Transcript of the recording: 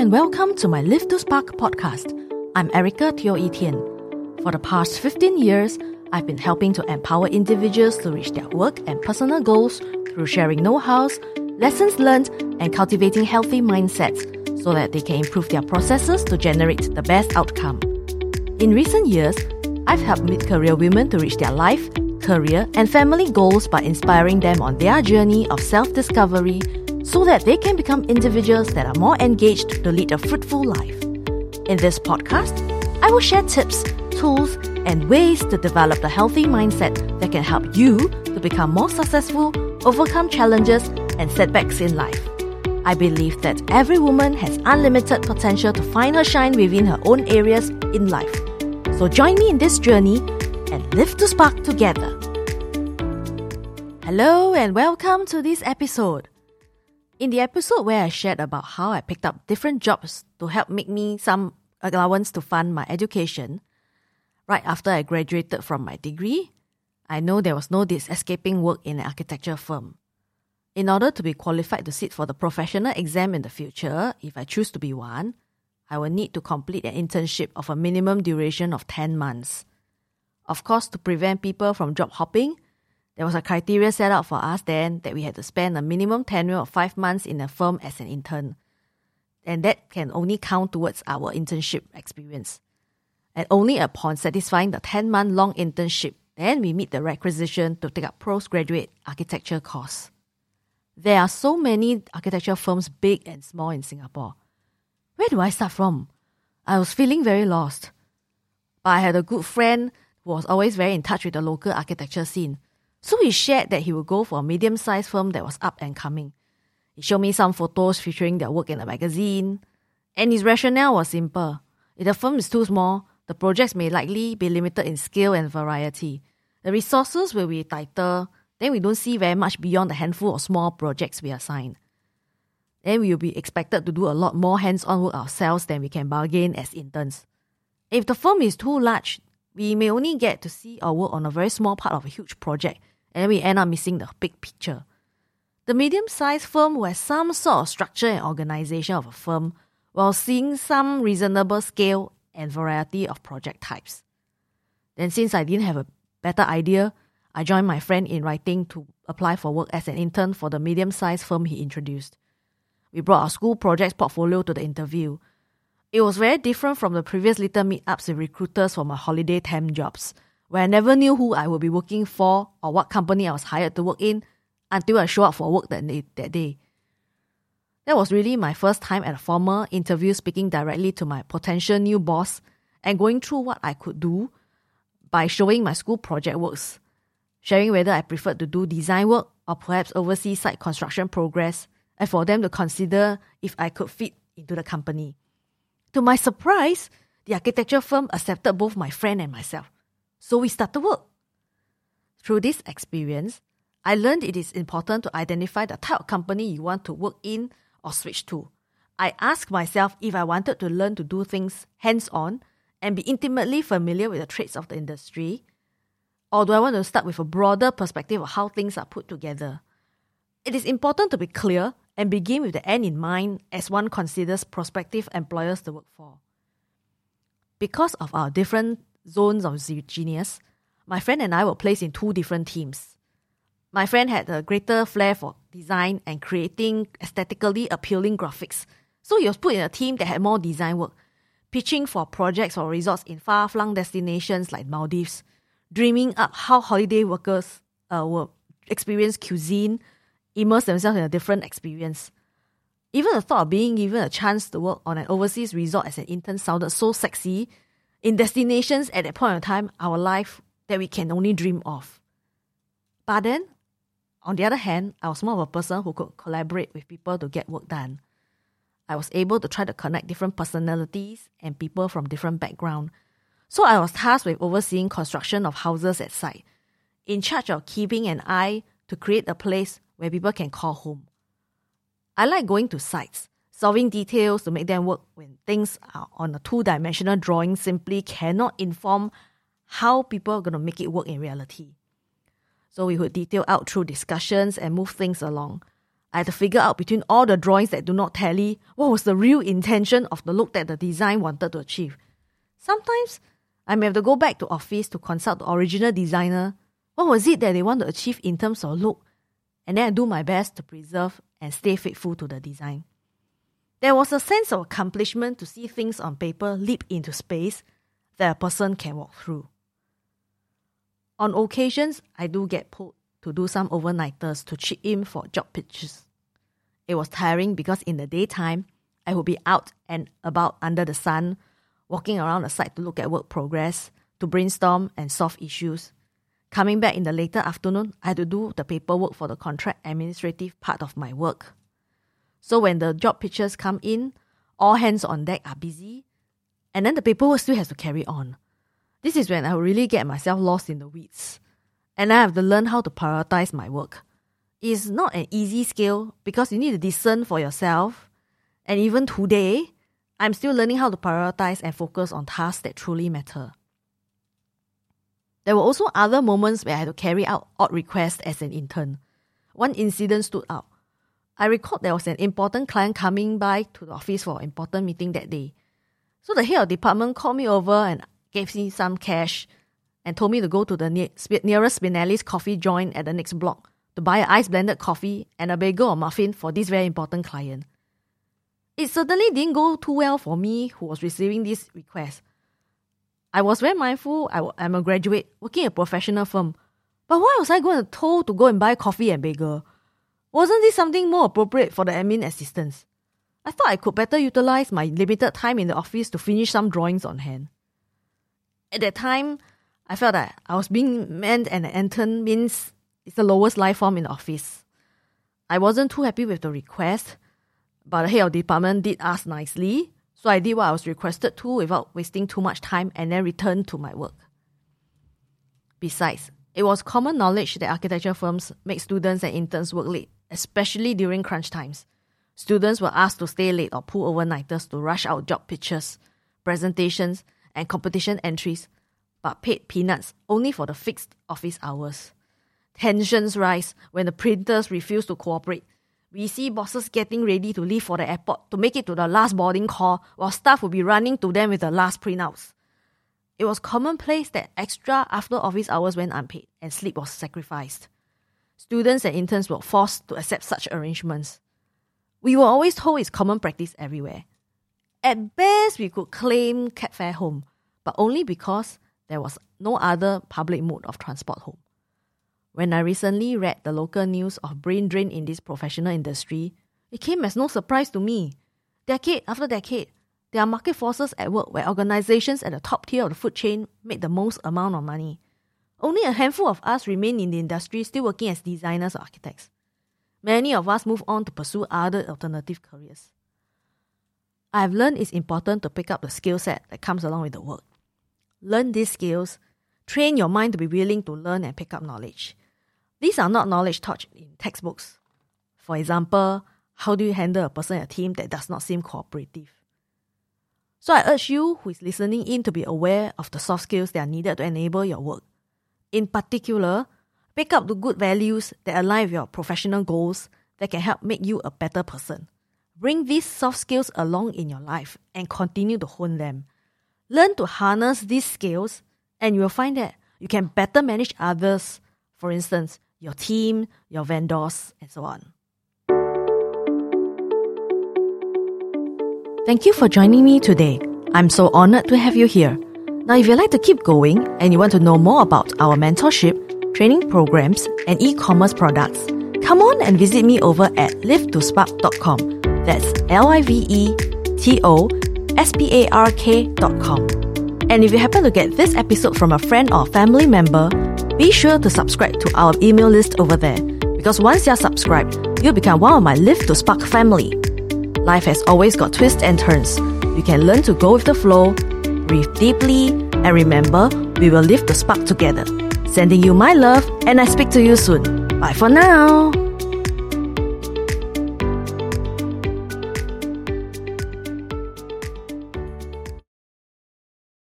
and welcome to my Live to Spark podcast. I'm Erica Teo Etienne. For the past 15 years, I've been helping to empower individuals to reach their work and personal goals through sharing know-hows, lessons learned, and cultivating healthy mindsets so that they can improve their processes to generate the best outcome. In recent years, I've helped mid-career women to reach their life, career, and family goals by inspiring them on their journey of self-discovery so that they can become individuals that are more engaged to lead a fruitful life. In this podcast, I will share tips, tools, and ways to develop the healthy mindset that can help you to become more successful, overcome challenges, and setbacks in life. I believe that every woman has unlimited potential to find her shine within her own areas in life. So join me in this journey and live to spark together. Hello and welcome to this episode. In the episode where I shared about how I picked up different jobs to help make me some allowance to fund my education, right after I graduated from my degree, I know there was no escaping work in an architecture firm. In order to be qualified to sit for the professional exam in the future, if I choose to be one, I will need to complete an internship of a minimum duration of 10 months. Of course, to prevent people from job hopping, there was a criteria set out for us then that we had to spend a minimum tenure of five months in a firm as an intern. And that can only count towards our internship experience. And only upon satisfying the 10 month long internship, then we meet the requisition to take up postgraduate architecture course. There are so many architecture firms, big and small, in Singapore. Where do I start from? I was feeling very lost. But I had a good friend who was always very in touch with the local architecture scene. So he shared that he would go for a medium sized firm that was up and coming. He showed me some photos featuring their work in a magazine, and his rationale was simple. If the firm is too small, the projects may likely be limited in scale and variety. The resources will be tighter, then we don't see very much beyond the handful of small projects we are assign. Then we will be expected to do a lot more hands on work ourselves than we can bargain as interns. If the firm is too large, we may only get to see our work on a very small part of a huge project and we end up missing the big picture. The medium sized firm will have some sort of structure and organization of a firm while seeing some reasonable scale and variety of project types. Then, since I didn't have a better idea, I joined my friend in writing to apply for work as an intern for the medium sized firm he introduced. We brought our school projects portfolio to the interview. It was very different from the previous little meetups with recruiters for my holiday temp jobs where I never knew who I would be working for or what company I was hired to work in until I show up for work that day, that day. That was really my first time at a formal interview speaking directly to my potential new boss and going through what I could do by showing my school project works, sharing whether I preferred to do design work or perhaps oversee site construction progress, and for them to consider if I could fit into the company. To my surprise, the architecture firm accepted both my friend and myself. So we start started work. Through this experience, I learned it is important to identify the type of company you want to work in or switch to. I asked myself if I wanted to learn to do things hands on and be intimately familiar with the traits of the industry, or do I want to start with a broader perspective of how things are put together? It is important to be clear and begin with the end in mind as one considers prospective employers to work for. Because of our different zones of genius, my friend and I were placed in two different teams. My friend had a greater flair for design and creating aesthetically appealing graphics, so he was put in a team that had more design work, pitching for projects or resorts in far flung destinations like Maldives, dreaming up how holiday workers uh, will experience cuisine, immerse themselves in a different experience. Even the thought of being given a chance to work on an overseas resort as an intern sounded so sexy in destinations at that point in time, our life that we can only dream of. But then, on the other hand, I was more of a person who could collaborate with people to get work done. I was able to try to connect different personalities and people from different backgrounds. So I was tasked with overseeing construction of houses at site, in charge of keeping an eye to create a place where people can call home. I like going to sites, solving details to make them work when things are on a two dimensional drawing simply cannot inform how people are going to make it work in reality. So we would detail out through discussions and move things along. I had to figure out between all the drawings that do not tally what was the real intention of the look that the design wanted to achieve. Sometimes I may have to go back to office to consult the original designer. What was it that they want to achieve in terms of look? And then I do my best to preserve and stay faithful to the design. There was a sense of accomplishment to see things on paper leap into space that a person can walk through. On occasions, I do get pulled to do some overnighters to chip in for job pitches. It was tiring because in the daytime, I would be out and about under the sun, walking around the site to look at work progress, to brainstorm and solve issues. Coming back in the later afternoon, I had to do the paperwork for the contract administrative part of my work. So when the job pitches come in, all hands on deck are busy, and then the paperwork still has to carry on. This is when I really get myself lost in the weeds and I have to learn how to prioritize my work. It's not an easy skill because you need to discern for yourself. And even today, I'm still learning how to prioritize and focus on tasks that truly matter. There were also other moments where I had to carry out odd requests as an intern. One incident stood out. I recalled there was an important client coming by to the office for an important meeting that day. So the head of department called me over and gave me some cash and told me to go to the near, nearest Spinelli's coffee joint at the next block to buy an ice blended coffee and a bagel or muffin for this very important client. It certainly didn't go too well for me who was receiving this request. I was very mindful I, am a graduate working at a professional firm, but why was I going to told to go and buy coffee and bagel? Wasn't this something more appropriate for the admin assistants? I thought I could better utilize my limited time in the office to finish some drawings on hand. At that time, I felt that I was being meant and an intern means it's the lowest life form in the office. I wasn't too happy with the request, but the head of the department did ask nicely, so I did what I was requested to without wasting too much time and then returned to my work. Besides, it was common knowledge that architecture firms make students and interns work late, especially during crunch times. Students were asked to stay late or pull overnighters to rush out job pitches, presentations, and competition entries but paid peanuts only for the fixed office hours. Tensions rise when the printers refuse to cooperate. We see bosses getting ready to leave for the airport to make it to the last boarding call while staff will be running to them with the last printouts. It was commonplace that extra after office hours went unpaid and sleep was sacrificed. Students and interns were forced to accept such arrangements. We were always told it's common practice everywhere. At best, we could claim cab fare home, but only because there was no other public mode of transport home. When I recently read the local news of brain drain in this professional industry, it came as no surprise to me. Decade after decade, there are market forces at work where organizations at the top tier of the food chain make the most amount of money. Only a handful of us remain in the industry still working as designers or architects. Many of us move on to pursue other alternative careers. I have learned it's important to pick up the skill set that comes along with the work. Learn these skills. Train your mind to be willing to learn and pick up knowledge. These are not knowledge taught in textbooks. For example, how do you handle a person in a team that does not seem cooperative? So I urge you who is listening in to be aware of the soft skills that are needed to enable your work. In particular, pick up the good values that align with your professional goals that can help make you a better person. Bring these soft skills along in your life and continue to hone them. Learn to harness these skills, and you will find that you can better manage others, for instance, your team, your vendors, and so on. Thank you for joining me today. I'm so honored to have you here. Now, if you'd like to keep going and you want to know more about our mentorship, training programs, and e commerce products, come on and visit me over at livetospark.com. That's L I V E T O spark.com. And if you happen to get this episode from a friend or family member, be sure to subscribe to our email list over there. Because once you're subscribed, you'll become one of my Live to Spark family. Life has always got twists and turns. You can learn to go with the flow, breathe deeply, and remember, we will live the spark together. Sending you my love, and I speak to you soon. Bye for now.